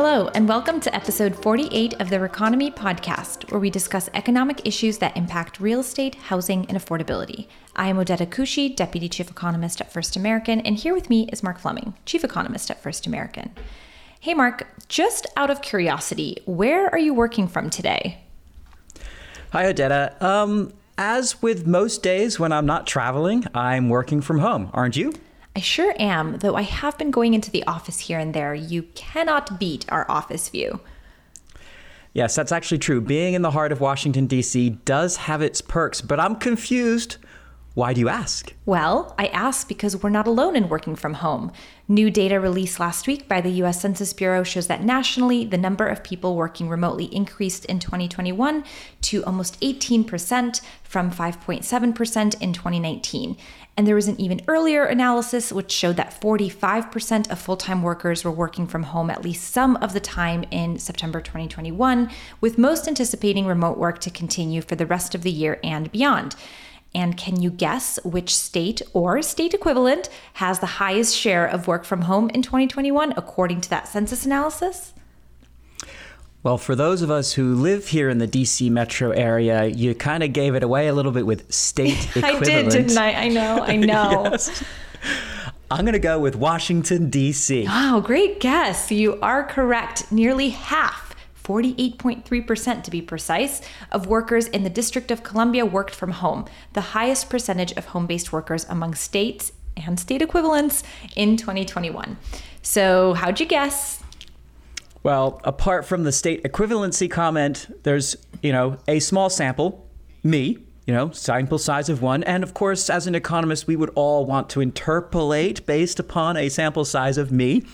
Hello, and welcome to episode 48 of the Reconomy podcast, where we discuss economic issues that impact real estate, housing, and affordability. I am Odeta Kushi, Deputy Chief Economist at First American, and here with me is Mark Fleming, Chief Economist at First American. Hey, Mark, just out of curiosity, where are you working from today? Hi, Odeta. Um, as with most days when I'm not traveling, I'm working from home. Aren't you? I sure am, though I have been going into the office here and there. You cannot beat our office view. Yes, that's actually true. Being in the heart of Washington, D.C. does have its perks, but I'm confused. Why do you ask? Well, I ask because we're not alone in working from home. New data released last week by the US Census Bureau shows that nationally, the number of people working remotely increased in 2021 to almost 18% from 5.7% in 2019. And there was an even earlier analysis which showed that 45% of full time workers were working from home at least some of the time in September 2021, with most anticipating remote work to continue for the rest of the year and beyond. And can you guess which state or state equivalent has the highest share of work from home in 2021 according to that census analysis? Well, for those of us who live here in the DC metro area, you kind of gave it away a little bit with state equivalent. I did, didn't I? I know, I know. yes. I'm going to go with Washington, D.C. Wow, great guess. You are correct. Nearly half, 48.3% to be precise, of workers in the District of Columbia worked from home, the highest percentage of home based workers among states and state equivalents in 2021. So, how'd you guess? Well, apart from the state equivalency comment, there's, you know, a small sample, me, you know, sample size of one. And of course, as an economist, we would all want to interpolate based upon a sample size of me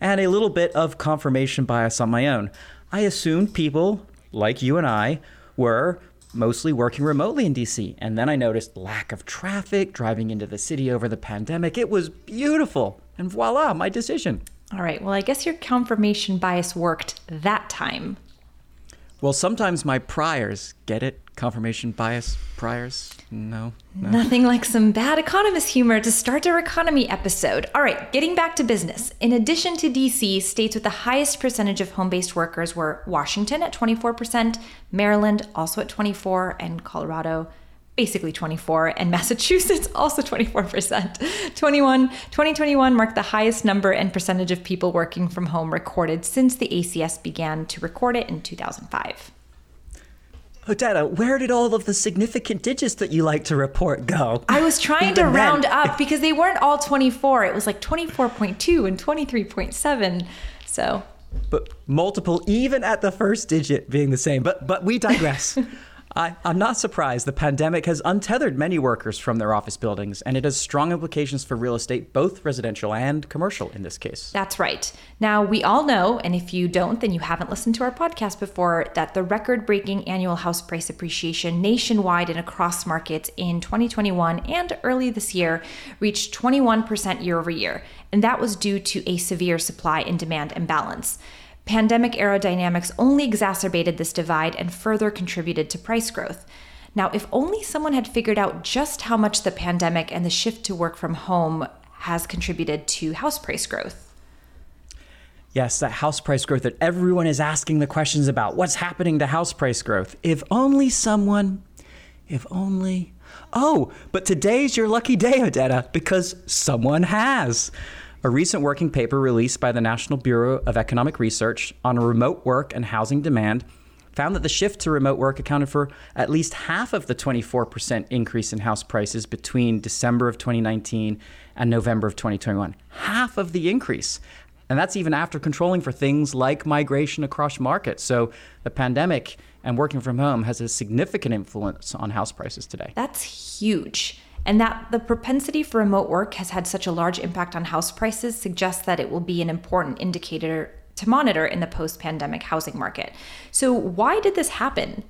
and a little bit of confirmation bias on my own. I assumed people like you and I were mostly working remotely in DC. And then I noticed lack of traffic driving into the city over the pandemic. It was beautiful. And voila, my decision. All right. Well, I guess your confirmation bias worked that time. Well, sometimes my priors get it. Confirmation bias priors? No, no. Nothing like some bad economist humor to start our economy episode. All right, getting back to business. In addition to DC, states with the highest percentage of home-based workers were Washington at 24%, Maryland also at 24, and Colorado basically 24 and Massachusetts also 24% 21 2021 marked the highest number and percentage of people working from home recorded since the ACS began to record it in 2005 Odeta, where did all of the significant digits that you like to report go? I was trying to round up because they weren't all 24. It was like 24.2 and 23.7. So, but multiple even at the first digit being the same. But but we digress. I, am not surprised. The pandemic has untethered many workers from their office buildings, and it has strong implications for real estate, both residential and commercial in this case. That's right. Now, we all know, and if you don't, then you haven't listened to our podcast before, that the record breaking annual house price appreciation nationwide and across markets in 2021 and early this year reached 21% year over year. And that was due to a severe supply and demand imbalance. Pandemic era dynamics only exacerbated this divide and further contributed to price growth. Now, if only someone had figured out just how much the pandemic and the shift to work from home has contributed to house price growth. Yes, that house price growth that everyone is asking the questions about. What's happening to house price growth? If only someone, if only. Oh, but today's your lucky day, Odeta, because someone has. A recent working paper released by the National Bureau of Economic Research on remote work and housing demand found that the shift to remote work accounted for at least half of the 24% increase in house prices between December of 2019 and November of 2021. Half of the increase. And that's even after controlling for things like migration across markets. So the pandemic and working from home has a significant influence on house prices today. That's huge. And that the propensity for remote work has had such a large impact on house prices suggests that it will be an important indicator to monitor in the post pandemic housing market. So, why did this happen?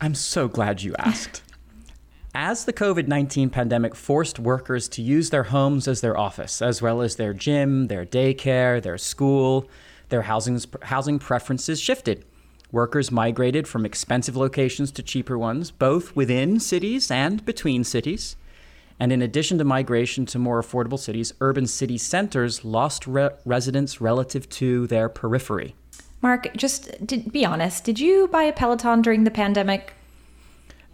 I'm so glad you asked. As the COVID 19 pandemic forced workers to use their homes as their office, as well as their gym, their daycare, their school, their housing, housing preferences shifted. Workers migrated from expensive locations to cheaper ones, both within cities and between cities. And in addition to migration to more affordable cities, urban city centers lost re- residents relative to their periphery. Mark, just did, be honest. Did you buy a Peloton during the pandemic?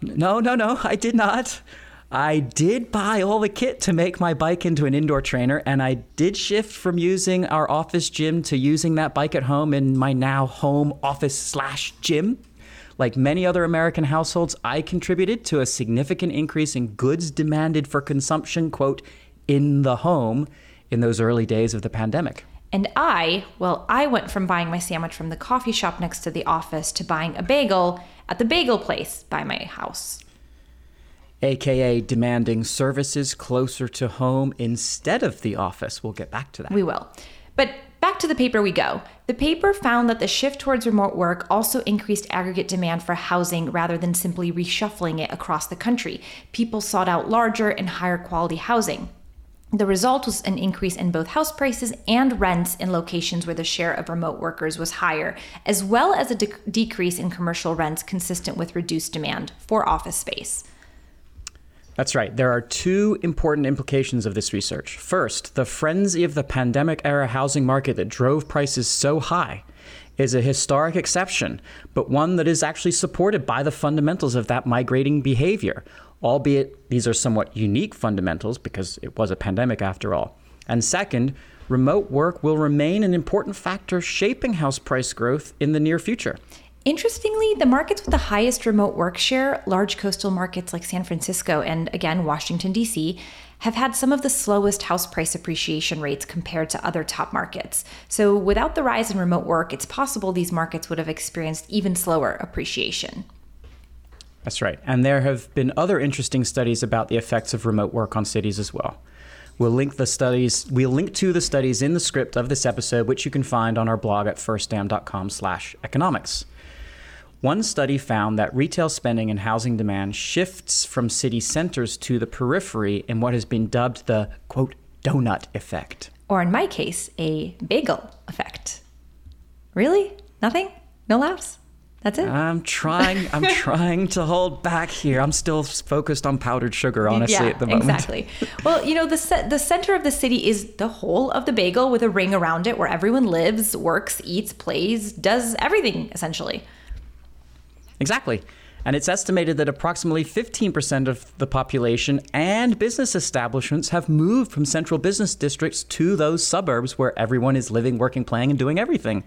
No, no, no, I did not. I did buy all the kit to make my bike into an indoor trainer, and I did shift from using our office gym to using that bike at home in my now home office slash gym. Like many other American households, I contributed to a significant increase in goods demanded for consumption, quote, in the home in those early days of the pandemic. And I, well, I went from buying my sandwich from the coffee shop next to the office to buying a bagel at the bagel place by my house. AKA demanding services closer to home instead of the office. We'll get back to that. We will. But back to the paper we go. The paper found that the shift towards remote work also increased aggregate demand for housing rather than simply reshuffling it across the country. People sought out larger and higher quality housing. The result was an increase in both house prices and rents in locations where the share of remote workers was higher, as well as a de- decrease in commercial rents consistent with reduced demand for office space. That's right. There are two important implications of this research. First, the frenzy of the pandemic era housing market that drove prices so high is a historic exception, but one that is actually supported by the fundamentals of that migrating behavior albeit these are somewhat unique fundamentals because it was a pandemic after all. And second, remote work will remain an important factor shaping house price growth in the near future. Interestingly, the markets with the highest remote work share, large coastal markets like San Francisco and again Washington, D.C., have had some of the slowest house price appreciation rates compared to other top markets. So, without the rise in remote work, it's possible these markets would have experienced even slower appreciation. That's right. And there have been other interesting studies about the effects of remote work on cities as well. We'll link the studies. We'll link to the studies in the script of this episode, which you can find on our blog at firstam.com/economics. One study found that retail spending and housing demand shifts from city centers to the periphery in what has been dubbed the quote donut effect. Or in my case, a bagel effect. Really? Nothing? No laughs? That's it. I'm trying. I'm trying to hold back here. I'm still focused on powdered sugar, honestly, yeah, at the moment. Exactly. Well, you know, the the center of the city is the whole of the bagel with a ring around it, where everyone lives, works, eats, plays, does everything essentially. Exactly. And it's estimated that approximately 15% of the population and business establishments have moved from central business districts to those suburbs where everyone is living, working, playing, and doing everything.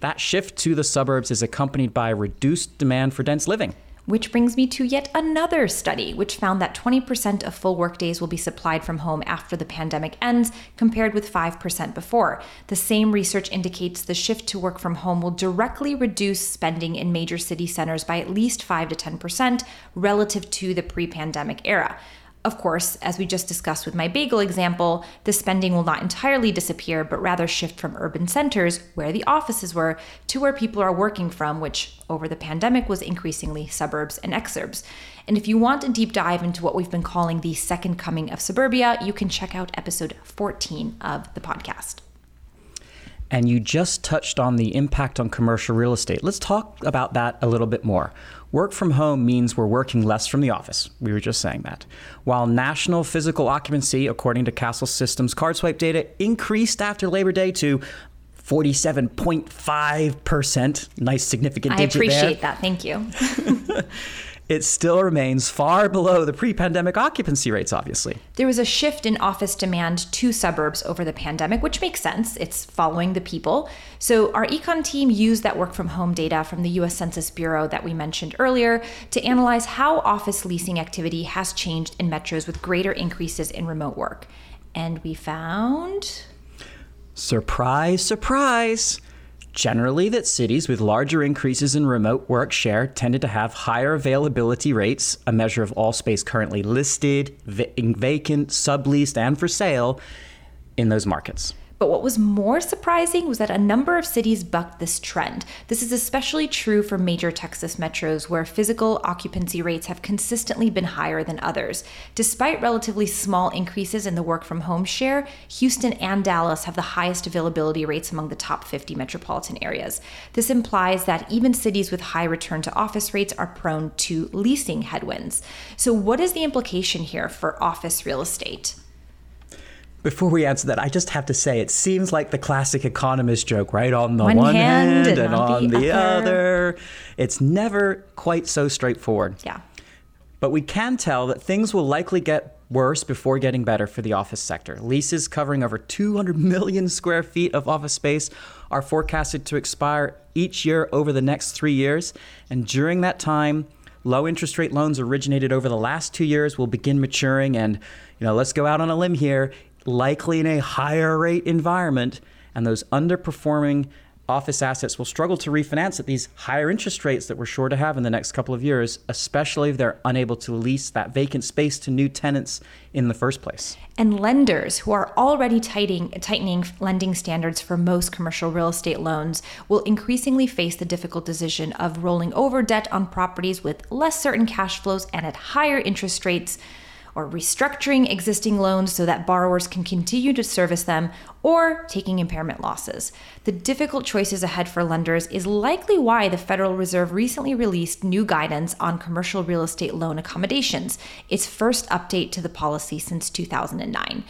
That shift to the suburbs is accompanied by reduced demand for dense living. Which brings me to yet another study, which found that 20% of full workdays will be supplied from home after the pandemic ends, compared with 5% before. The same research indicates the shift to work from home will directly reduce spending in major city centers by at least 5 to 10% relative to the pre pandemic era. Of course, as we just discussed with my bagel example, the spending will not entirely disappear, but rather shift from urban centers, where the offices were, to where people are working from, which over the pandemic was increasingly suburbs and exurbs. And if you want a deep dive into what we've been calling the second coming of suburbia, you can check out episode 14 of the podcast. And you just touched on the impact on commercial real estate. Let's talk about that a little bit more. Work from home means we're working less from the office. We were just saying that. While national physical occupancy, according to Kastle Systems card swipe data, increased after Labor Day to 47.5%. Nice significant digit I appreciate there. that. Thank you. it still remains far below the pre pandemic occupancy rates, obviously. There was a shift in office demand to suburbs over the pandemic, which makes sense. It's following the people. So, our econ team used that work from home data from the US Census Bureau that we mentioned earlier to analyze how office leasing activity has changed in metros with greater increases in remote work. And we found. Surprise, surprise! Generally that cities with larger increases in remote work share tended to have higher availability rates, a measure of all space currently listed, vacant, subleased, and for sale in those markets. But what was more surprising was that a number of cities bucked this trend. This is especially true for major Texas metros where physical occupancy rates have consistently been higher than others. Despite relatively small increases in the work from home share, Houston and Dallas have the highest availability rates among the top 50 metropolitan areas. This implies that even cities with high return to office rates are prone to leasing headwinds. So, what is the implication here for office real estate? Before we answer that, I just have to say it seems like the classic economist joke, right? On the one, one hand, hand, and, on, on the, the other. other. It's never quite so straightforward. Yeah. But we can tell that things will likely get worse before getting better for the office sector. Leases covering over 200 million square feet of office space are forecasted to expire each year over the next three years. And during that time, low interest rate loans originated over the last two years will begin maturing. And, you know, let's go out on a limb here likely in a higher rate environment, and those underperforming office assets will struggle to refinance at these higher interest rates that we're sure to have in the next couple of years, especially if they're unable to lease that vacant space to new tenants in the first place. And lenders who are already tightening, tightening lending standards for most commercial real estate loans will increasingly face the difficult decision of rolling over debt on properties with less certain cash flows and at higher interest rates or restructuring existing loans so that borrowers can continue to service them, or taking impairment losses. The difficult choices ahead for lenders is likely why the Federal Reserve recently released new guidance on commercial real estate loan accommodations, its first update to the policy since 2009.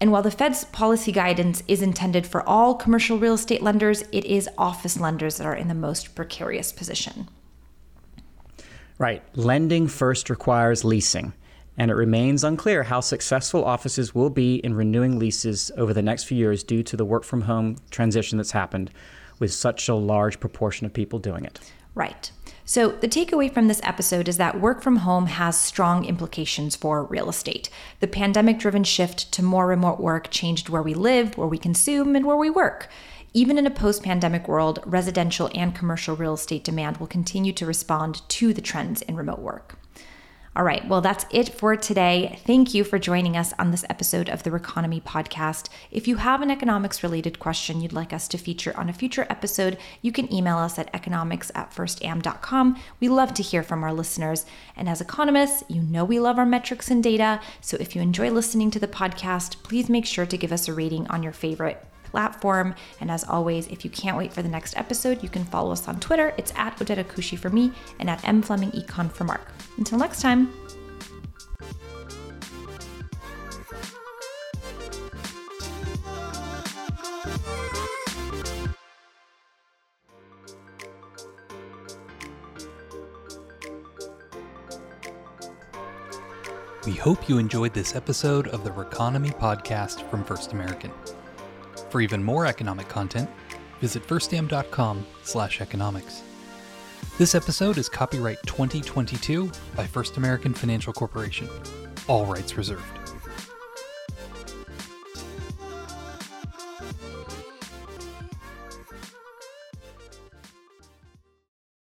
And while the Fed's policy guidance is intended for all commercial real estate lenders, it is office lenders that are in the most precarious position. Right. Lending first requires leasing and it remains unclear how successful offices will be in renewing leases over the next few years due to the work from home transition that's happened with such a large proportion of people doing it. Right. So, the takeaway from this episode is that work from home has strong implications for real estate. The pandemic driven shift to more remote work changed where we live, where we consume, and where we work. Even in a post pandemic world, residential and commercial real estate demand will continue to respond to the trends in remote work. All right, well, that's it for today. Thank you for joining us on this episode of the Reconomy podcast. If you have an economics related question you'd like us to feature on a future episode, you can email us at economics at firstam.com. We love to hear from our listeners. And as economists, you know we love our metrics and data. So if you enjoy listening to the podcast, please make sure to give us a rating on your favorite platform. And as always, if you can't wait for the next episode, you can follow us on Twitter. It's at Odeta Kushi for me and at M Fleming Econ for Mark. Until next time. We hope you enjoyed this episode of the Reconomy podcast from First American. For even more economic content, visit firstam.com slash economics. This episode is copyright 2022 by First American Financial Corporation. All rights reserved.